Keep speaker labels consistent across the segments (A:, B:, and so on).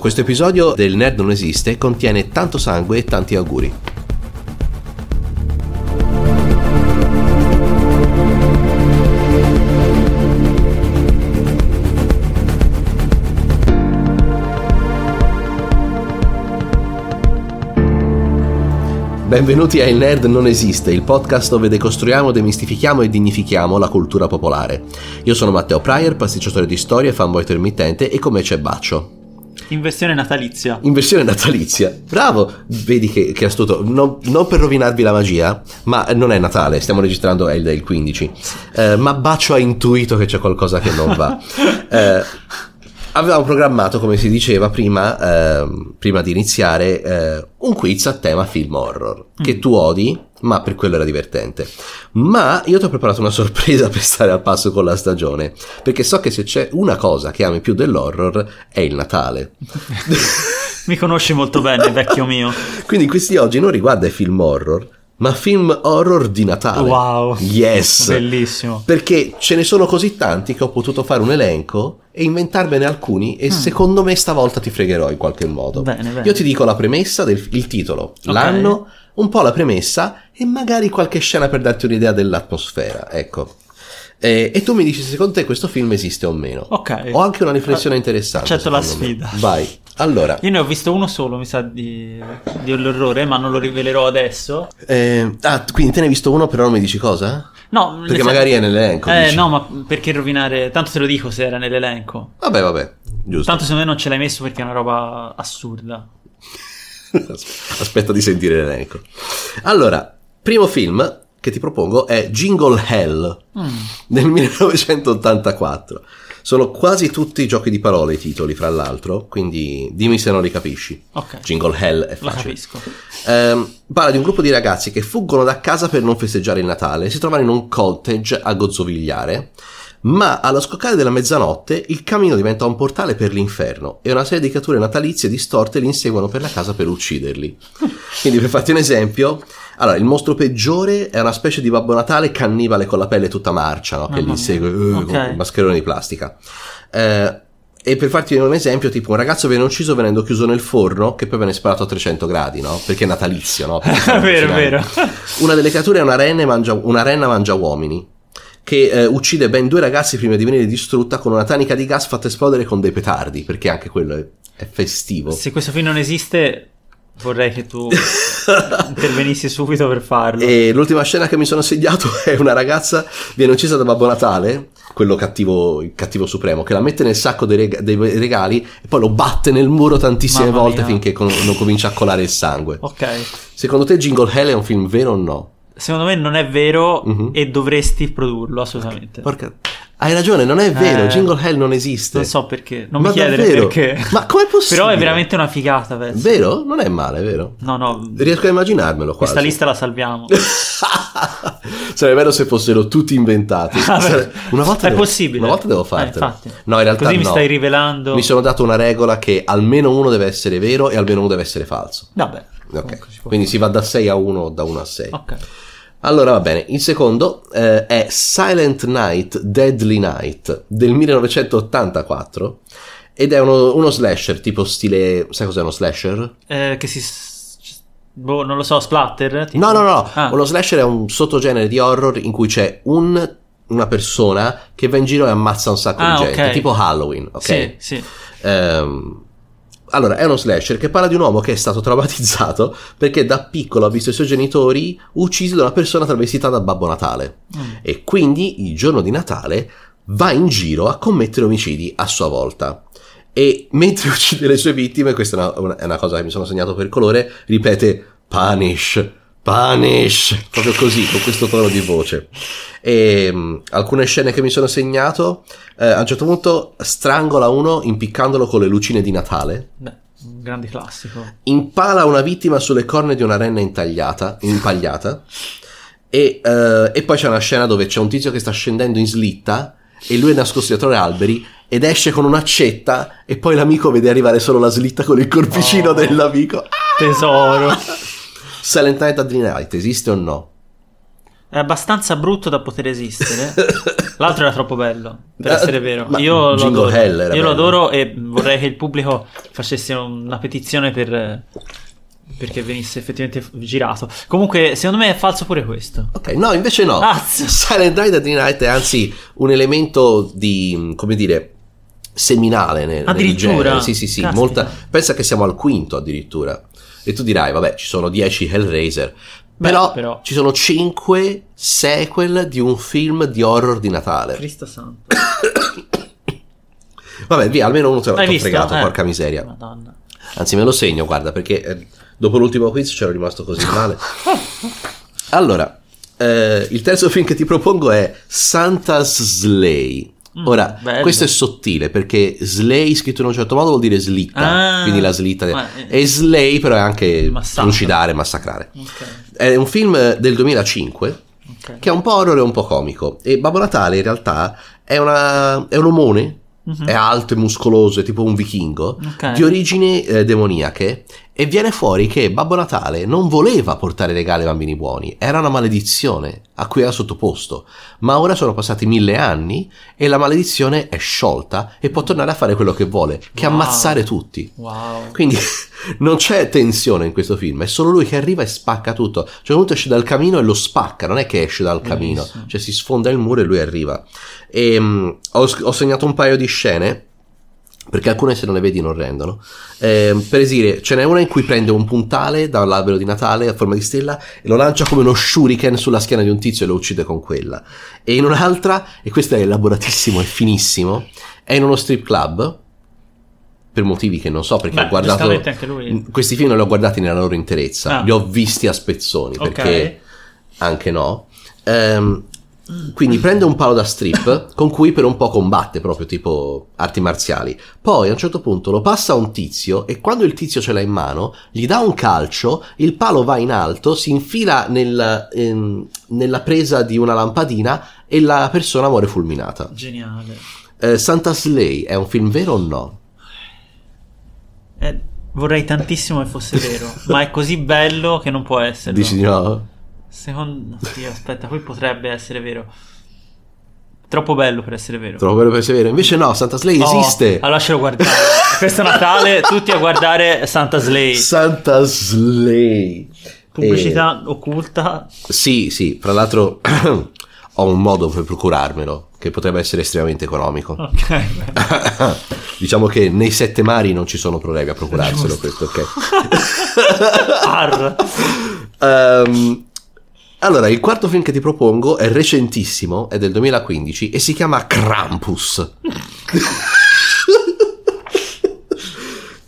A: Questo episodio del Nerd non esiste contiene tanto sangue e tanti auguri. Benvenuti a Il Nerd Non Esiste, il podcast dove decostruiamo, demistifichiamo e dignifichiamo la cultura popolare. Io sono Matteo Pryor, pasticciatore di storia, fanboy intermittente e con me c'è Baccio.
B: In versione natalizia.
A: In versione natalizia. Bravo! Vedi che, che astuto. Non, non per rovinarvi la magia, ma non è Natale, stiamo registrando è il, il 15. Eh, ma Baccio ha intuito che c'è qualcosa che non va. Eh, avevamo programmato, come si diceva prima, eh, prima di iniziare, eh, un quiz a tema film horror, che tu odi, ma per quello era divertente. Ma io ti ho preparato una sorpresa per stare al passo con la stagione, perché so che se c'è una cosa che ami più dell'horror è il Natale.
B: Mi conosci molto bene, vecchio mio.
A: Quindi questi oggi non riguarda i film horror, ma film horror di Natale.
B: Wow.
A: Yes.
B: Bellissimo.
A: Perché ce ne sono così tanti che ho potuto fare un elenco e inventarmene alcuni e secondo me stavolta ti fregherò in qualche modo.
B: Mm. Bene, bene.
A: Io ti dico la premessa, del, il titolo,
B: Ok.
A: l'anno, un po' la premessa e magari qualche scena per darti un'idea dell'atmosfera, ecco. E, e tu mi dici se secondo te questo film esiste o meno.
B: Ok.
A: Ho anche una riflessione interessante.
B: Accetto la
A: secondo me.
B: sfida.
A: Vai. Allora,
B: Io ne ho visto uno solo, mi sa, di, di l'orrore, ma non lo rivelerò adesso.
A: eh, ah, quindi te ne hai visto uno però non mi dici cosa?
B: No,
A: Perché magari è nell'elenco.
B: Eh,
A: dici.
B: no, ma perché rovinare... Tanto te lo dico se era nell'elenco.
A: Vabbè, vabbè, giusto.
B: Tanto secondo me non ce l'hai messo perché è una roba assurda.
A: Aspetta di sentire l'elenco. Allora, primo film che ti propongo è Jingle Hell
B: Mm.
A: del 1984. Sono quasi tutti giochi di parole i titoli, fra l'altro, quindi dimmi se non li capisci.
B: Ok.
A: Jingle Hell è
B: Lo
A: facile.
B: capisco.
A: Ehm, parla di un gruppo di ragazzi che fuggono da casa per non festeggiare il Natale e si trovano in un cottage a gozzovigliare. Ma allo scoccare della mezzanotte il cammino diventa un portale per l'inferno e una serie di creature natalizie distorte li inseguono per la casa per ucciderli. Quindi per farti un esempio, allora il mostro peggiore è una specie di Babbo Natale cannibale con la pelle tutta marcia, no? che
B: Mamma
A: li
B: mia.
A: insegue eh,
B: Ok.
A: con un mascherone di plastica. Eh, e per farti un esempio, tipo un ragazzo viene ucciso venendo chiuso nel forno che poi viene sparato a 300 gradi, no? Perché è natalizio, no? Stanno
B: Vero, vero.
A: Una delle creature è una renna, mangia, una renna mangia uomini che eh, uccide ben due ragazzi prima di venire distrutta con una tanica di gas fatta esplodere con dei petardi, perché anche quello è, è festivo.
B: Se questo film non esiste, vorrei che tu intervenissi subito per farlo.
A: E l'ultima scena che mi sono segnato è una ragazza viene uccisa da Babbo Natale, quello cattivo, il cattivo supremo, che la mette nel sacco dei, reg- dei regali e poi lo batte nel muro tantissime
B: Mamma
A: volte
B: mia.
A: finché con- non comincia a colare il sangue.
B: Ok.
A: Secondo te Jingle Hell è un film vero o no?
B: Secondo me non è vero
A: Mhm.
B: e dovresti produrlo assolutamente.
A: Porca... Hai ragione, non è vero,
B: Eh,
A: Jingle Hell non esiste.
B: Non so perché, non
A: Ma
B: mi chiedere
A: davvero?
B: perché.
A: Ma com'è possibile?
B: Però è veramente una figata, penso.
A: Vero? Non è male, vero?
B: No, no,
A: Riesco a immaginarmelo quasi.
B: questa lista la salviamo.
A: Sarebbe bello se fossero tutti inventati. Sare- Una volta
B: è
A: devo-
B: possibile.
A: Una volta devo
B: Eh,
A: fartelo.
B: infatti.
A: no, in realtà
B: Così mi
A: no.
B: stai rivelando.
A: Mi sono dato una regola che almeno uno deve essere vero e almeno uno deve essere falso.
B: Vabbè.
A: Ok. Quindi si va da 6 a 1 o da 1 a 6.
B: Ok.
A: Allora va bene, il secondo eh, è Silent Night, Deadly Night del 1984 ed è uno, uno slasher tipo stile... sai cos'è uno slasher?
B: Eh, che si... Boh, non lo so, splatter? tipo?
A: No, no, no,
B: Ah.
A: uno slasher è un sottogenere di horror in cui c'è un- una persona che va in giro e ammazza un sacco
B: Ah,
A: di gente,
B: ok.
A: tipo Halloween, ok?
B: Sì, sì.
A: Ehm, allora, è uno slasher che parla di un uomo che è stato traumatizzato perché da piccolo ha visto i suoi genitori uccisi da una persona travestita da Babbo Natale.
B: Mm.
A: E quindi il giorno di Natale va in giro a commettere omicidi a sua volta. E mentre uccide le sue vittime, questa è una, una- è una cosa che mi sono segnato per colore, ripete punish, punish, proprio così, con questo tono di voce. E mh, alcune scene che mi sono segnato, eh, a un certo punto strangola uno impiccandolo con le lucine di Natale,
B: Beh, un grande classico.
A: impala una vittima sulle corna di una renna intagliata, impagliata e, eh, e poi c'è una scena dove c'è un tizio che sta scendendo in slitta e lui è nascosto dietro le alberi ed esce con un'accetta e poi l'amico vede arrivare solo la slitta con il corpicino
B: Oh.
A: dell'amico.
B: Tesoro.
A: Silent Night at the Night esiste o no?
B: È abbastanza brutto da poter esistere. L'altro era troppo bello per
A: Eh,
B: essere vero.
A: ma
B: Io, lo adoro.
A: Hell era
B: Io lo adoro e vorrei che il pubblico facesse una petizione per perché venisse effettivamente girato. Comunque, secondo me è falso pure questo.
A: Ok, no, invece no.
B: Cazzo.
A: Silent Night at the Night è anzi un elemento di, come dire, seminale nel, nel
B: Addirittura?
A: genere. Sì, sì, sì, molta, pensa che siamo al quinto addirittura. E tu dirai, vabbè, ci sono 10 Hellraiser.
B: Beh,
A: Però,
B: però.
A: ci sono 5 sequel di un film di horror di Natale.
B: Cristo santo.
A: Vabbè, via, almeno uno te
B: visto?
A: fregato,
B: Eh.
A: porca miseria.
B: Madonna.
A: Anzi, me lo segno, guarda, perché eh, dopo l'ultimo quiz c'ero rimasto così male. Allora, eh, il terzo film che ti propongo è Santa's Sleigh.
B: Mm,
A: Ora,
B: bello.
A: questo è sottile perché sleigh scritto in un certo modo vuol dire slitta,
B: Ah,
A: quindi la slitta.
B: ma-
A: e sleigh però è anche
B: Massacro.
A: trucidare, massacrare.
B: Ok.
A: È un film del 2005
B: ok.
A: che è un po' horror e un po' comico. E Babbo Natale in realtà è, una, è un omone,
B: Mhm.
A: è alto e muscoloso, è tipo un vichingo,
B: Ok.
A: di origini eh, demoniache. E viene fuori che Babbo Natale non voleva portare regali ai bambini buoni, era una maledizione a cui era sottoposto. Ma ora sono passati mille anni e la maledizione è sciolta e può tornare a fare quello che vuole, che
B: Wow.
A: ammazzare tutti.
B: Wow.
A: Quindi non c'è tensione in questo film, è solo lui che arriva e spacca tutto. Cioè, un punto esce dal camino e lo spacca, non è che esce dal camino,
B: Bellissimo.
A: cioè si sfonda il muro e lui arriva. E, mm, ho, ho segnato un paio di scene. Perché alcune se non le vedi non rendono. Eh, per esempio, ce n'è una in cui prende un puntale dall'albero di Natale a forma di stella e lo lancia come uno shuriken sulla schiena di un tizio e lo uccide con quella. E in un'altra, e questo è elaboratissimo e finissimo, è in uno strip club. Per motivi che non so, perché
B: Beh,
A: ho guardato.
B: anche lui.
A: Questi film non li ho guardati nella loro interezza,
B: Ah.
A: li ho visti a spezzoni
B: Ok.
A: perché anche no. Ehm, quindi prende un palo da strip con cui per un po' combatte proprio tipo arti marziali. Poi a un certo punto lo passa a un tizio e quando il tizio ce l'ha in mano gli dà un calcio, il palo va in alto, si infila nel, ehm, nella presa di una lampadina e la persona muore fulminata.
B: Geniale.
A: Eh, Santa Slay è un film vero o no?
B: Eh, vorrei tantissimo che fosse vero, ma è così bello che non può esserlo.
A: Dici di no?
B: Secondo... Oddio, aspetta, qui potrebbe essere vero. Troppo bello per essere vero.
A: Troppo bello per essere vero. Invece no, Santa Slay
B: Oh,
A: esiste.
B: allora lascialo guardare. Questo Natale tutti a guardare Santa Slay.
A: Santa Slay.
B: Pubblicità occulta.
A: Eh, sì, sì, fra l'altro ho un modo per procurarmelo che potrebbe essere estremamente economico.
B: Ok.
A: diciamo che nei sette mari non ci sono problemi a procurarselo questo, ok.
B: Arr.
A: Ehm, allora, il quarto film che ti propongo è recentissimo, è del 2015 e si chiama Krampus.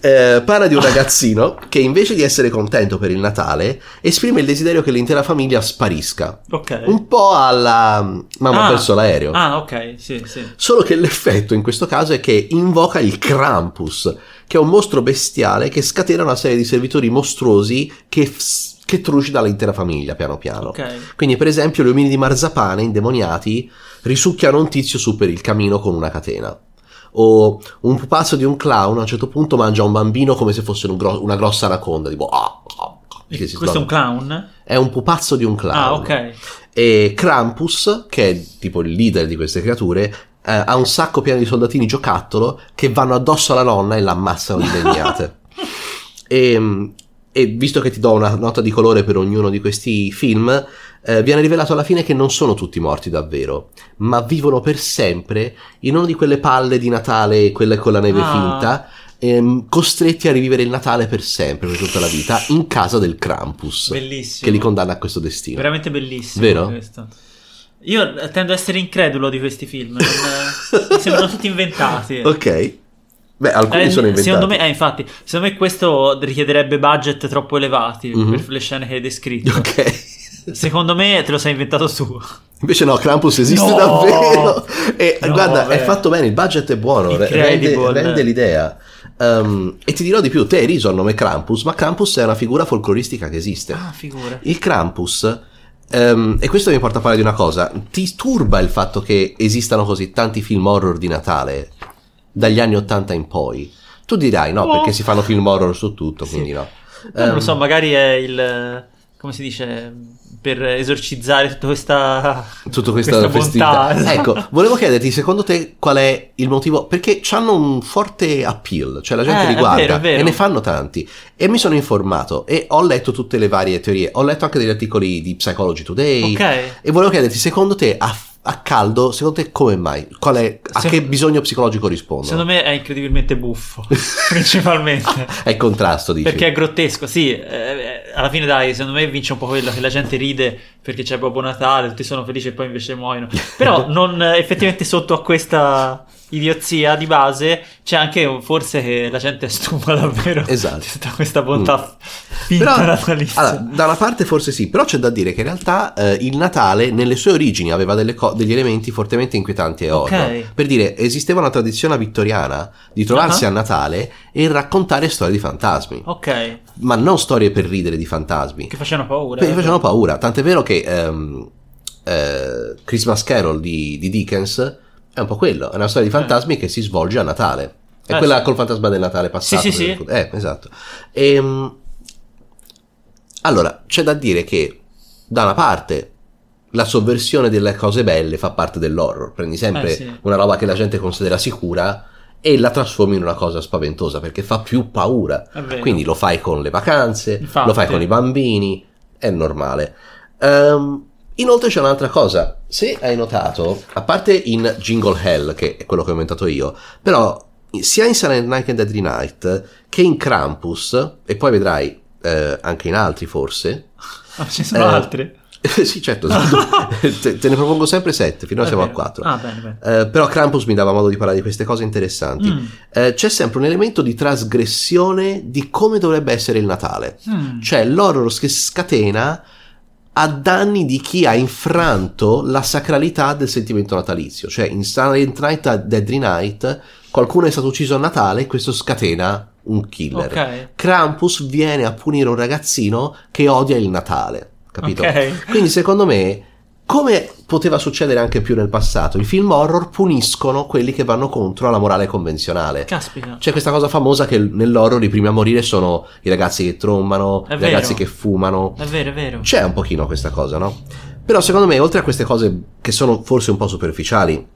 A: Eh, parla di un ragazzino che invece di essere contento per il Natale esprime il desiderio che l'intera famiglia sparisca.
B: Ok.
A: Un po' alla mm, mamma
B: Ah.
A: perso l'aereo.
B: Ah, ok, sì, sì.
A: Solo che l'effetto in questo caso è che invoca il Krampus, che è un mostro bestiale che scatena una serie di servitori mostruosi che, f- che trucida l'intera famiglia piano piano.
B: Ok.
A: Quindi, per esempio, gli omini di marzapane indemoniati risucchiano un tizio su per il camino con una catena. O un pupazzo di un clown a un certo punto mangia un bambino come se fosse un gro- una grossa anaconda, tipo... ah, ah, si
B: Questo è un clown?
A: È un pupazzo di un clown.
B: Ah, ok.
A: E Krampus, che è tipo il leader di queste creature, eh, ha un sacco pieno di soldatini giocattolo che vanno addosso alla nonna e la ammazzano di legnate. e, e visto che ti do una nota di colore per ognuno di questi film, eh, viene rivelato alla fine che non sono tutti morti davvero, ma vivono per sempre in una di quelle palle di Natale, quelle con la neve
B: Ah.
A: finta, ehm, costretti a rivivere il Natale per sempre, per tutta la vita, in casa del Krampus,
B: Bellissimo.
A: che li condanna a questo destino.
B: Veramente bellissimo.
A: Vero?
B: questo. Io tendo a essere incredulo di questi film. non- mi sembrano tutti inventati.
A: Ok. Beh, alcuni
B: Eh,
A: sono inventati.
B: Secondo me, eh, infatti, secondo me questo richiederebbe budget troppo elevati
A: Mhm.
B: per le scene che hai descritto.
A: Ok.
B: Secondo me te lo sei inventato tu.
A: Invece no, Krampus esiste
B: No!
A: davvero. E
B: No,
A: guarda, è
B: vabbè.
A: fatto bene, il budget è buono, re- rende, rende l'idea. Um, e ti dirò di più, te hai riso al nome Krampus, ma Krampus è una figura folcloristica che esiste.
B: Ah, figura.
A: Il Krampus, ehm, e questo mi porta a parlare di una cosa, ti turba il fatto che esistano così tanti film horror di Natale dagli anni 80 in poi? Tu dirai no,
B: No.
A: perché si fanno film horror su tutto,
B: Sì.
A: quindi no.
B: Eh, non lo
A: Ehm,
B: so, magari è il. come si dice? per esorcizzare tutta questa,
A: tutta questa,
B: questa
A: festività.
B: bontà. esatto.
A: Ecco, volevo chiederti, secondo te, qual è il motivo? Perché hanno un forte appeal, cioè la gente
B: Eh,
A: li
B: è
A: guarda
B: vero, è vero.
A: e ne fanno tanti. E mi sono informato e ho letto tutte le varie teorie. Ho letto anche degli articoli di Psychology Today.
B: Ok.
A: E volevo chiederti, secondo te, a, a caldo, secondo te come mai? Qual è, a
B: Se-
A: che bisogno psicologico rispondono?
B: Secondo me è incredibilmente buffo, principalmente.
A: È il contrasto, dici?
B: Perché è grottesco, sì. eh, alla fine, dai, secondo me vince un po' quello che la gente ride perché c'è Babbo Natale, tutti sono felici e poi invece muoiono. Però, non, eh, effettivamente, sotto a questa idiozia di base c'è anche forse che la gente è stufa davvero
A: Esatto.
B: di tutta questa bontà finta
A: Però,
B: natalizia.
A: allora, da una parte forse sì, però c'è da dire che in realtà eh, il Natale nelle sue origini aveva delle co- degli elementi fortemente inquietanti e
B: Ok.
A: horror. Per dire, esisteva una tradizione vittoriana di trovarsi
B: Ah.
A: a Natale e raccontare storie di fantasmi,
B: ok,
A: ma non storie per ridere di fantasmi.
B: che facevano paura.
A: Perché facevano paura, tant'è vero che ehm, eh, Christmas Carol di, di Dickens è un po' quello, è una storia di fantasmi che si svolge a Natale. È
B: Eh,
A: quella
B: sì.
A: col fantasma del Natale passato.
B: Sì, sì, sì.
A: Eh, esatto. Ehm, allora, c'è da dire che da una parte la sovversione delle cose belle fa parte dell'horror. Prendi sempre
B: Eh, sì.
A: una roba che la gente considera sicura e la trasformi in una cosa spaventosa perché fa più paura. Quindi lo fai con le vacanze,
B: Infatti.
A: lo fai con i bambini, è normale. Ehm, inoltre c'è un'altra cosa, se hai notato, a parte in Jingle Hell, che è quello che ho inventato io, però sia in Silent Night and Deadly Night che in Krampus, e poi vedrai eh, anche in altri forse,
B: Ah, ci sono
A: Eh,
B: altri.
A: sì certo, te, te ne propongo sempre sette, finora
B: È
A: siamo a quattro.
B: Ah, bene, bene.
A: Eh, però Krampus mi dava modo di parlare di queste cose interessanti.
B: Mm.
A: Eh, c'è sempre un elemento di trasgressione di come dovrebbe essere il Natale.
B: Mm.
A: Cioè l'horror che scatena a danni di chi ha infranto la sacralità del sentimento natalizio. Cioè in Silent Night a Deadly Night qualcuno è stato ucciso a Natale e questo scatena un killer.
B: Ok.
A: Krampus viene a punire un ragazzino che odia il Natale. Capito?
B: Ok.
A: Quindi secondo me, come poteva succedere anche più nel passato, i film horror puniscono quelli che vanno contro la morale convenzionale.
B: Caspita.
A: C'è questa cosa famosa che nell'horror i primi a morire sono i ragazzi che trombano,
B: È
A: i
B: vero.
A: ragazzi che fumano.
B: È vero, è vero.
A: C'è un pochino questa cosa, no? Però secondo me, oltre a queste cose che sono forse un po' superficiali,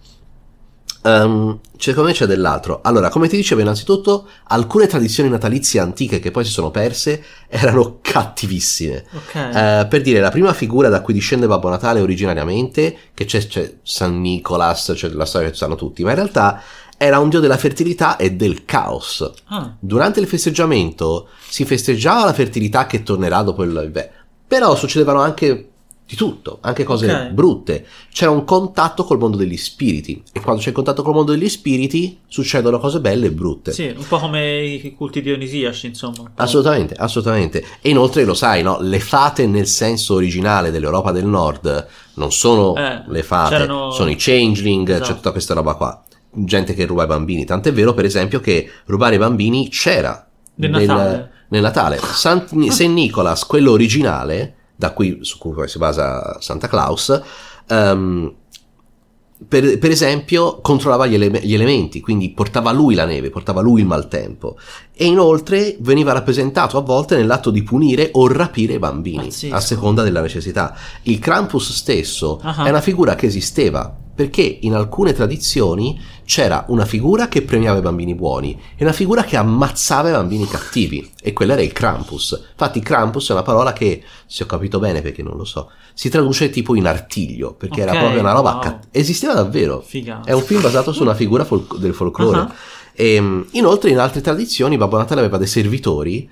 A: ehm, secondo me c'è dell'altro. Allora, come ti dicevo innanzitutto, alcune tradizioni natalizie antiche che poi si sono perse erano cattivissime.
B: Ok.
A: Eh, per dire, la prima figura da cui discende Babbo Natale originariamente, che c'è, c'è San Nicolas, c'è la storia che sanno tutti, ma in realtà era un dio della fertilità e del caos.
B: Ah,
A: Durante il festeggiamento si festeggiava la fertilità che tornerà dopo il... beh, però succedevano anche di tutto, anche cose
B: Ok.
A: brutte. C'era un contatto col mondo degli spiriti e quando c'è il contatto col mondo degli spiriti succedono cose belle e brutte.
B: sì, un po' come i culti dionisiaci, insomma.
A: Assolutamente, assolutamente. E inoltre lo sai, no? Le fate nel senso originale dell'Europa del Nord non sono
B: Eh,
A: le fate,
B: c'erano-
A: sono i changeling,
B: Esatto.
A: c'è tutta questa roba qua. Gente che ruba i bambini. Tant'è vero, per esempio, che rubare i bambini c'era
B: Nel
A: nel,
B: Natale.
A: nel Natale. Saint Nicholas, quello originale, da cui su cui si basa Santa Claus, ehm, per, per esempio, controllava gli, ele- gli elementi, quindi portava lui la neve, portava lui il maltempo. E inoltre veniva rappresentato a volte nell'atto di punire o rapire i bambini,
B: Pazzesco.
A: a seconda della necessità. Il Krampus stesso
B: Ah.
A: è una figura che esisteva, perché in alcune tradizioni c'era una figura che premiava i bambini buoni e una figura che ammazzava i bambini cattivi, e quella era il Krampus. Infatti Krampus è una parola che, se ho capito bene perché non lo so, si traduce tipo in artiglio, perché era
B: Ok,
A: proprio una roba
B: wow.
A: cat- esisteva davvero.
B: Figata.
A: È un film basato su una figura fol- del folklore.
B: Ah.
A: E, inoltre, in altre tradizioni, Babbo Natale aveva dei servitori,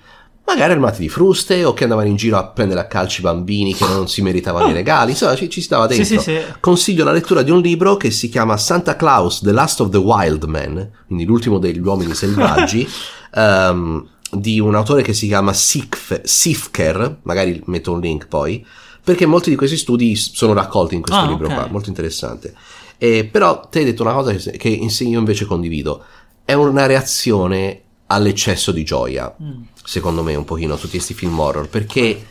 A: magari armati di fruste o che andavano in giro a prendere a calci i bambini che non si meritavano
B: Ah.
A: i regali. Insomma, ci, ci stava
B: Sì,
A: dentro.
B: sì, sì.
A: Consiglio la lettura di un libro che si chiama Santa Claus, The Last of the Wild Men, quindi l'ultimo degli uomini selvaggi, ehm, di un autore che si chiama Sifk- Sifker, magari metto un link poi, perché molti di questi studi sono raccolti in questo
B: Ah,
A: libro
B: ok.
A: qua, molto interessante. E, però te hai detto una cosa che, che io invece condivido, è una reazione all'eccesso di gioia,
B: Mm.
A: secondo me un pochino, tutti questi film horror, perché...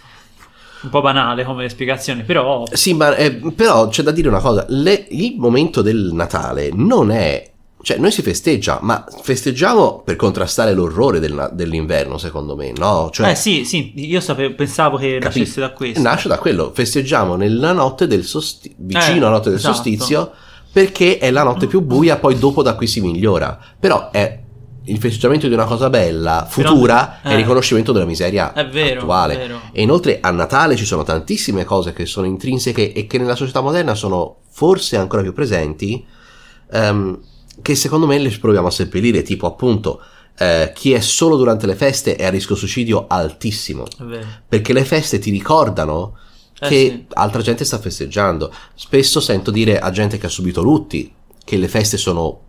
B: Un po' banale come spiegazione, però...
A: Sì, ma eh, però c'è da dire una cosa, le- il momento del Natale non è Cioè, noi si festeggia, ma festeggiamo per contrastare l'orrore del- dell'inverno, secondo me, no? Cioè,
B: eh sì, sì, io sapevo, pensavo che
A: Capi-
B: nascesse da questo.
A: Nasce da quello, festeggiamo nella notte del solstizio, vicino
B: Eh,
A: alla notte del
B: esatto.
A: solstizio, perché è la notte più buia, poi dopo da qui si migliora. Però è il festeggiamento di una cosa bella,
B: Però-
A: futura, è
B: eh.
A: il riconoscimento della miseria
B: È vero,
A: attuale.
B: è vero.
A: E inoltre a Natale ci sono tantissime cose che sono intrinseche e che nella società moderna sono forse ancora più presenti, ehm, che secondo me le proviamo a seppellire, tipo appunto eh, chi è solo durante le feste è a rischio suicidio altissimo
B: È
A: perché le feste ti ricordano
B: Eh,
A: che
B: sì.
A: altra gente sta festeggiando. Spesso sento dire a gente che ha subito lutti che le feste sono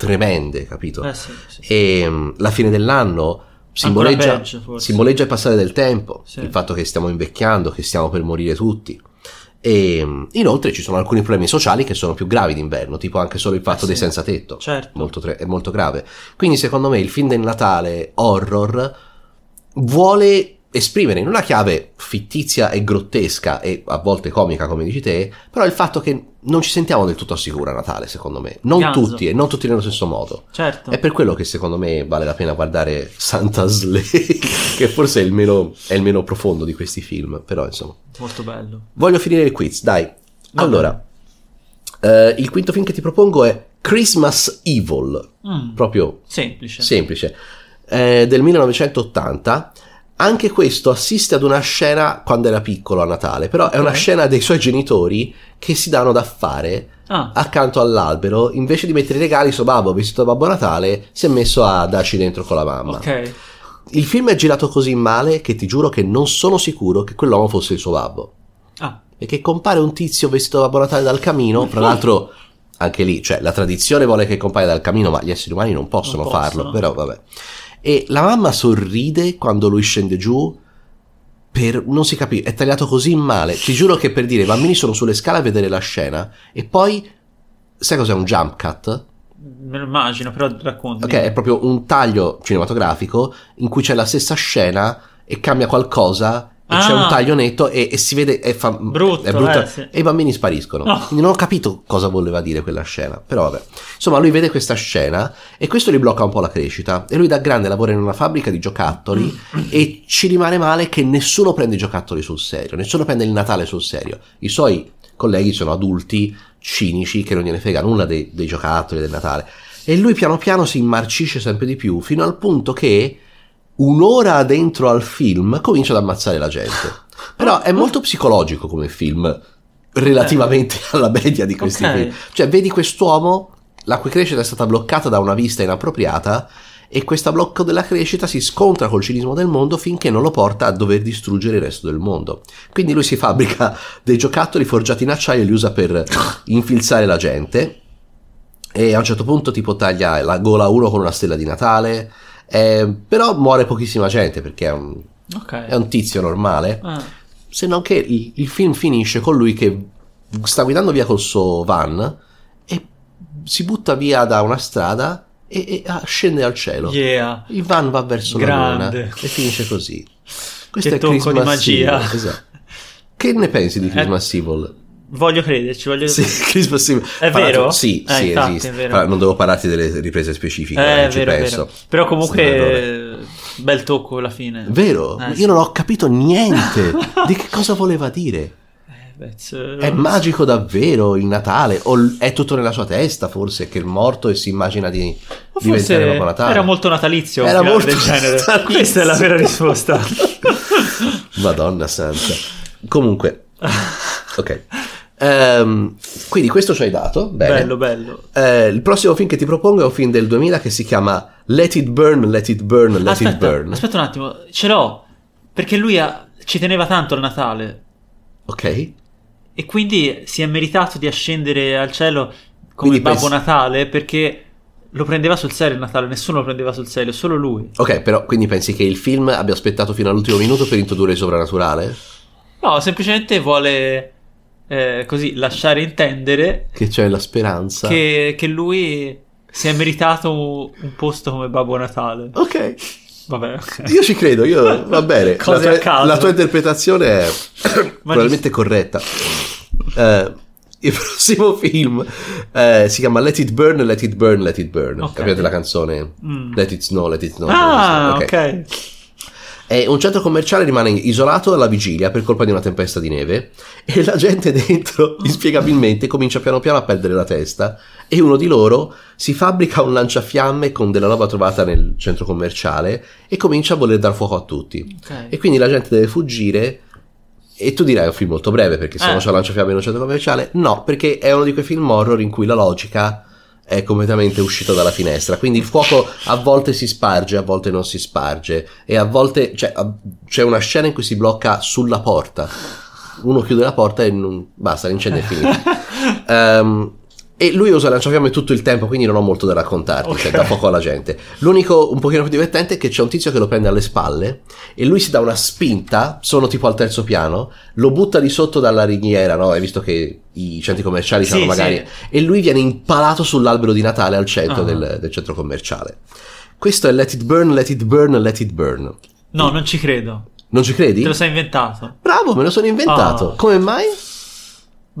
A: tremende, capito?
B: Eh sì, sì.
A: E mm, la fine dell'anno simboleggia,
B: peggio,
A: simboleggia il passare del tempo,
B: Sì.
A: il fatto che stiamo invecchiando, che stiamo per morire tutti. E mm, inoltre ci sono alcuni problemi sociali che sono più gravi d'inverno, tipo anche solo il fatto
B: Eh,
A: dei
B: sì.
A: senza tetto
B: Certo.
A: molto tre- è molto grave. Quindi, secondo me, il film del Natale horror vuole esprimere in una chiave fittizia e grottesca e a volte comica, come dici te, però il fatto che non ci sentiamo del tutto sicuro a Natale, secondo me. Non
B: Ganzo.
A: tutti e non tutti nello stesso modo.
B: Certo.
A: È per quello che secondo me vale la pena guardare Santa's Slay, che forse è il, meno, è il meno profondo di questi film, però insomma.
B: Molto bello.
A: Voglio finire il quiz, dai.
B: Va
A: Allora, eh, il quinto film che ti propongo è Christmas Evil,
B: Mm,
A: proprio
B: semplice.
A: semplice, eh, del 1980. Anche questo assiste ad una scena quando era piccolo a Natale, però è una scena dei suoi genitori che si danno da fare
B: Ah,
A: accanto all'albero. Invece di mettere i regali, suo babbo, vestito da Babbo Natale, si è messo a darci dentro con la mamma.
B: ok.
A: Il film è girato così male che ti giuro che non sono sicuro che quell'uomo fosse il suo babbo.
B: Ah,
A: Perché compare un tizio vestito da Babbo Natale dal camino, fra l'altro anche lì, cioè la tradizione vuole che compaia dal camino, ma gli esseri umani non possono
B: Non
A: farlo,
B: possono.
A: però vabbè. E la mamma sorride quando lui scende giù per non si capisce, è tagliato così male. Ti giuro che per dire i bambini sono sulle scale a vedere la scena e poi sai cos'è un jump cut?
B: me lo immagino, però racconti.
A: Ok, è proprio un taglio cinematografico in cui c'è la stessa scena e cambia qualcosa e c'è
B: Ah.
A: un taglio netto e, e si vede è, fa-
B: Brutto,
A: è brutta
B: eh, sì.
A: e i bambini spariscono.
B: No.
A: Quindi non ho capito cosa voleva dire quella scena, però vabbè. Insomma, lui vede questa scena e questo gli blocca un po' la crescita e lui da grande lavora in una fabbrica di giocattoli e ci rimane male che nessuno prende i giocattoli sul serio, nessuno prende il Natale sul serio. I suoi colleghi sono adulti cinici che non gliene frega nulla dei, dei giocattoli del Natale. E lui piano piano si immarcisce sempre di più, fino al punto che un'ora dentro al film comincia ad ammazzare la gente. Però è molto psicologico come film, relativamente alla media di questi
B: Ok.
A: film. Cioè, vedi quest'uomo, la cui crescita è stata bloccata da una vista inappropriata, e questo blocco della crescita si scontra col cinismo del mondo finché non lo porta a dover distruggere il resto del mondo. Quindi lui si fabbrica dei giocattoli forgiati in acciaio e li usa per infilzare la gente. E a un certo punto tipo taglia la gola a uno con una stella di Natale. Eh, però muore pochissima gente perché è un,
B: Ok.
A: è un tizio normale.
B: Ah,
A: Se non che il, il film finisce con lui che sta guidando via col suo van e si butta via da una strada e, e ah, scende al cielo.
B: yeah.
A: Il van va verso la
B: Grande.
A: luna e finisce così. Questo
B: Che
A: è
B: tocco di
A: Christmas
B: magia.
A: Evil, esatto. Che ne pensi di
B: Eh,
A: Christmas Evil?
B: Voglio crederci, voglio...
A: Sì, Christmas Evil.
B: È
A: Parlato-
B: vero?
A: Sì,
B: Eh,
A: sì,
B: infatti,
A: esiste.
B: vero.
A: Non devo parlarti delle riprese specifiche,
B: Eh,
A: eh,
B: è
A: ci
B: vero,
A: penso.
B: vero. Però comunque bel tocco alla fine.
A: Vero?
B: Eh,
A: Io
B: sì.
A: non ho capito niente di che cosa voleva dire.
B: Eh, beh,
A: È magico davvero il Natale? O è tutto nella sua testa, forse, che è morto e si immagina di
B: Forse
A: diventare Babbo Natale?
B: era molto natalizio
A: Era molto
B: del genere.
A: natalizio.
B: Questa è la vera risposta.
A: Madonna santa. Comunque, ok. Ehm, quindi questo ci hai dato. Bene.
B: bello, bello.
A: Eh, il prossimo film che ti propongo è un film del 2000 che si chiama Let It Burn, Let It Burn, Let It
B: Aspetta,
A: Burn.
B: aspetta un attimo, ce l'ho. Perché lui ha- ci teneva tanto al Natale.
A: Ok?
B: E quindi si è meritato di ascendere al cielo come
A: Quindi
B: Babbo
A: pensi-
B: Natale perché lo prendeva sul serio il Natale, nessuno lo prendeva sul serio, solo lui.
A: Ok, però quindi pensi che il film abbia aspettato fino all'ultimo minuto per introdurre il sovrannaturale?
B: No, semplicemente vuole eh, così lasciare intendere
A: Che c'è la speranza.
B: che, che lui si è meritato un, posto come Babbo Natale.
A: Ok,
B: Vabbè, ok.
A: io ci credo, io va bene. La
B: Cose
A: tua,
B: a caso.
A: la tua interpretazione è probabilmente corretta. Eh, il prossimo film eh, si chiama Let It Burn, Let It Burn, Let It Burn.
B: Ok.
A: Capite la canzone?
B: Mm.
A: Let It Snow, Let It Snow.
B: Ah,
A: Ok.
B: ok.
A: E un centro commerciale rimane isolato alla vigilia per colpa di una tempesta di neve e la gente dentro, inspiegabilmente, comincia piano piano a perdere la testa e uno di loro si fabbrica un lanciafiamme con della roba trovata nel centro commerciale e comincia a voler dar fuoco a tutti.
B: Ok.
A: E quindi la gente deve fuggire e tu dirai è un film molto breve perché se
B: Eh.
A: no c'è un lanciafiamme in un centro commerciale. No, perché è uno di quei film horror in cui la logica è completamente uscita dalla finestra. Quindi il fuoco a volte si sparge, a volte non si sparge. E a volte cioè, a- c'è una scena in cui si blocca sulla porta. Uno chiude la porta e non... basta, l'incendio è finito. Ehm, e lui usa lanciafiamme tutto il tempo, quindi non ho molto da raccontarti, cioè
B: Ok.
A: dà poco alla gente. L'unico un pochino più divertente è che c'è un tizio che lo prende alle spalle e lui si dà una spinta, sono tipo al terzo piano, lo butta di sotto dalla ringhiera, no? Hai visto che i centri commerciali
B: Sì,
A: hanno magari...
B: sì.
A: E lui viene impalato sull'albero di Natale al centro
B: Ah.
A: del, del centro commerciale. Questo è Let It Burn, Let It Burn, Let It Burn.
B: No, non ci credo.
A: Non ci credi?
B: Te lo sei inventato.
A: Bravo, me lo sono inventato.
B: Ah.
A: Come mai?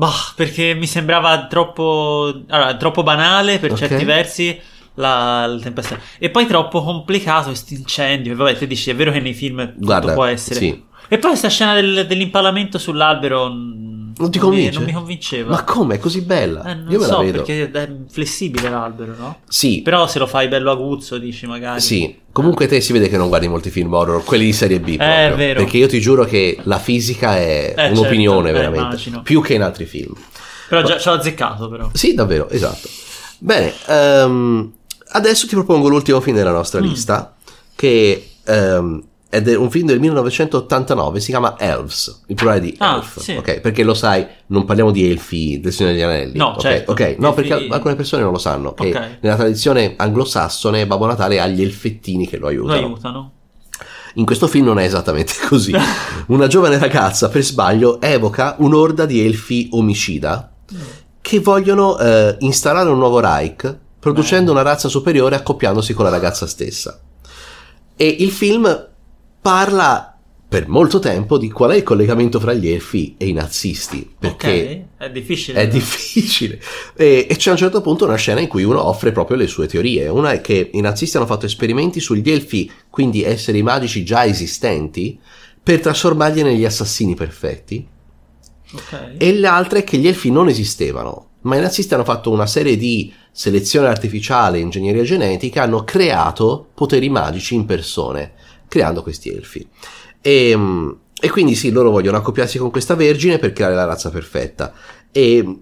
B: Bah, perché mi sembrava troppo, allora, troppo banale per
A: Ok.
B: certi versi la, la tempesta. E poi troppo complicato questo incendio. E vabbè, te dici, è vero che nei film tutto
A: Guarda,
B: può essere.
A: sì.
B: E poi questa scena del- dell'impalamento sull'albero mm,
A: Non ti convince?
B: non mi convinceva.
A: Ma come? È così bella?
B: Eh, non
A: Io me
B: so,
A: la vedo.
B: perché è flessibile l'albero, no?
A: Sì,
B: Però se lo fai bello aguzzo, dici magari.
A: Sì, comunque te si vede che non guardi molti film horror, quelli di serie B proprio,
B: è vero.
A: perché io ti giuro che la fisica è
B: Eh,
A: un'opinione
B: certo, eh,
A: veramente,
B: immagino.
A: più che in altri film.
B: Però già ci ho azzeccato, però.
A: Sì, davvero, esatto. Bene, ehm, adesso ti propongo l'ultimo film della nostra
B: Mm.
A: lista, che ehm, è un film del 1989, si chiama Elves, il plurale di
B: Ah,
A: Elf,
B: sì.
A: ok? Perché lo sai, non parliamo di elfi del Signore degli Anelli,
B: No,
A: ok?
B: certo,
A: ok? No,
B: elfi
A: perché alcune persone non lo sanno, che nella tradizione anglosassone Babbo Natale ha gli elfettini che lo
B: Lo
A: aiutano.
B: aiutano.
A: In questo film non è esattamente così. Una giovane ragazza, per sbaglio, evoca un'orda di elfi omicida che vogliono eh, installare un nuovo Reich, producendo una razza superiore accoppiandosi con la ragazza stessa. E il film parla per molto tempo di qual è il collegamento fra gli elfi e i nazisti, perché
B: ok, è difficile.
A: è difficile. E, e c'è a un certo punto una scena in cui uno offre proprio le sue teorie. Una è che i nazisti hanno fatto esperimenti sugli elfi, quindi esseri magici già esistenti, per trasformarli negli assassini perfetti.
B: Ok.
A: E l'altra è che gli elfi non esistevano, ma i nazisti hanno fatto una serie di selezione artificiale e ingegneria genetica, hanno creato poteri magici in persone, creando questi elfi. E, mm, e quindi sì, loro vogliono accoppiarsi con questa vergine per creare la razza perfetta. E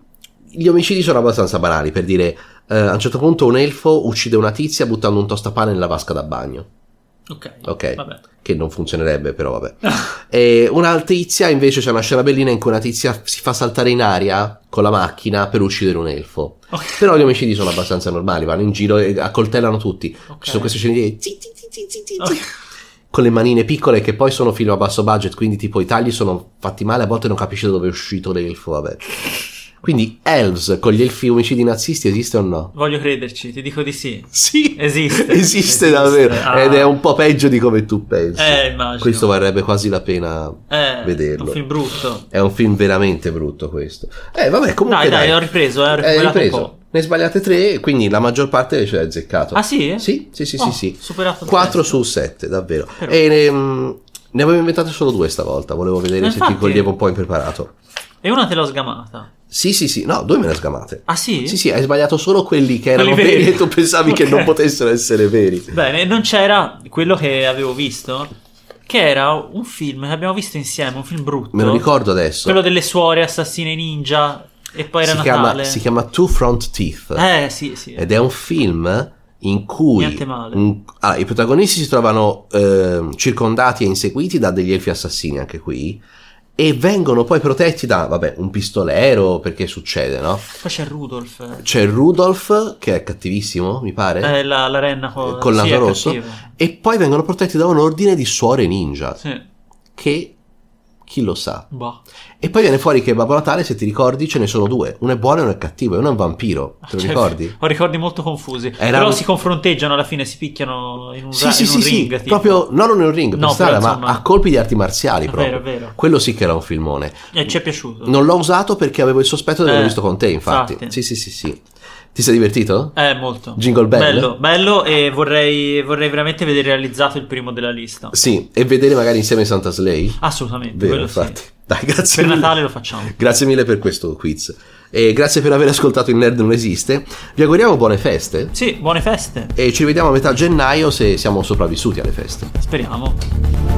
A: gli omicidi sono abbastanza banali, per dire, eh, a un certo punto un elfo uccide una tizia buttando un tostapane nella vasca da bagno.
B: Ok.
A: Ok.
B: Vabbè.
A: Che non funzionerebbe, però vabbè. E una tizia invece c'è una scena bellina in cui una tizia si fa saltare in aria con la macchina per uccidere un elfo.
B: Ok.
A: Però gli omicidi sono abbastanza normali, vanno in giro e accoltellano tutti.
B: Ok.
A: Ci sono queste scene di zi, zi, zi, zi, zi, zi,
B: Ok.
A: Con le manine piccole che poi sono film a basso budget, quindi tipo i tagli sono fatti male, a volte non capisci da dove è uscito l'elfo, vabbè. Quindi Elves con gli elfi omicidi nazisti esiste o no?
B: Voglio crederci, ti dico di sì.
A: Sì,
B: Esiste.
A: esiste,
B: Esiste.
A: davvero
B: Ah.
A: ed è un po' peggio di come tu pensi.
B: Eh, immagino.
A: Questo varrebbe quasi la pena
B: Eh,
A: vederlo.
B: Un film brutto.
A: È un film veramente brutto questo. Eh, vabbè, comunque
B: Dai, dai,
A: dai.
B: ho ripreso, eh, ho un
A: ripreso. Ne sbagliate tre, quindi la maggior parte ce l'hai azzeccato.
B: Ah sì?
A: Sì, sì, sì,
B: Oh,
A: sì, sì.
B: superato il
A: 4
B: testo.
A: su 7, davvero.
B: Però.
A: E ne, mm, ne avevo inventate solo due stavolta, volevo vedere
B: Ma
A: se ti
B: infatti-
A: coglievo un po' impreparato.
B: E una te l'ho sgamata.
A: Sì, sì, sì, no, due me ne sgamate.
B: Ah sì?
A: Sì, sì, hai sbagliato solo quelli che erano
B: Quelli
A: veri.
B: veri.
A: e tu pensavi che
B: Ok.
A: non potessero essere veri.
B: Bene, non c'era quello che avevo visto, che era un film che abbiamo visto insieme, un film brutto.
A: Me lo ricordo adesso.
B: Quello delle suore assassine ninja e poi era
A: si,
B: Natale.
A: chiama, si chiama Two Front Teeth.
B: Eh, sì, sì.
A: Ed è un film in cui un- allora, i protagonisti si trovano ehm, circondati e inseguiti da degli elfi assassini anche qui e vengono poi protetti da vabbè un pistolero perché succede no?
B: Poi c'è Rudolph.
A: c'è Rudolph che è cattivissimo mi pare
B: Eh, la, la renna con,
A: col
B: sì,
A: naso
B: è
A: rosso e poi vengono protetti da un ordine di suore ninja
B: Sì.
A: che Chi lo sa?
B: Boh.
A: E poi viene fuori che Babbo Natale, se ti ricordi, ce ne sono due. Uno è buono e uno è cattivo. E uno è un vampiro. Te lo
B: Cioè,
A: ricordi?
B: Ho ricordi molto confusi.
A: Era-
B: Però si confronteggiano alla fine, si picchiano in un,
A: Sì,
B: ra-
A: sì,
B: in
A: sì,
B: un
A: sì,
B: ring. tipo.
A: proprio non in un ring per
B: No,
A: strada, ma a colpi di arti marziali
B: È
A: proprio.
B: vero, vero.
A: Quello sì che era un filmone.
B: E ci è piaciuto.
A: Non l'ho usato perché avevo il sospetto di averlo
B: Eh,
A: visto con te, infatti.
B: infatti.
A: Sì, sì, sì, sì. Ti sei divertito?
B: Eh, molto.
A: Jingle Bell?
B: Bello, bello e vorrei, vorrei veramente vedere realizzato il primo della lista.
A: Sì, e vedere magari insieme Santa Slay.
B: Assolutamente.
A: Vero,
B: quello sì.
A: infatti. Dai, grazie
B: Per
A: mille.
B: Natale lo facciamo.
A: Grazie mille per questo quiz. E grazie per aver ascoltato Il Nerd Non Esiste. Vi auguriamo buone feste.
B: Sì, buone feste.
A: E ci vediamo a metà gennaio se siamo sopravvissuti alle feste.
B: Speriamo.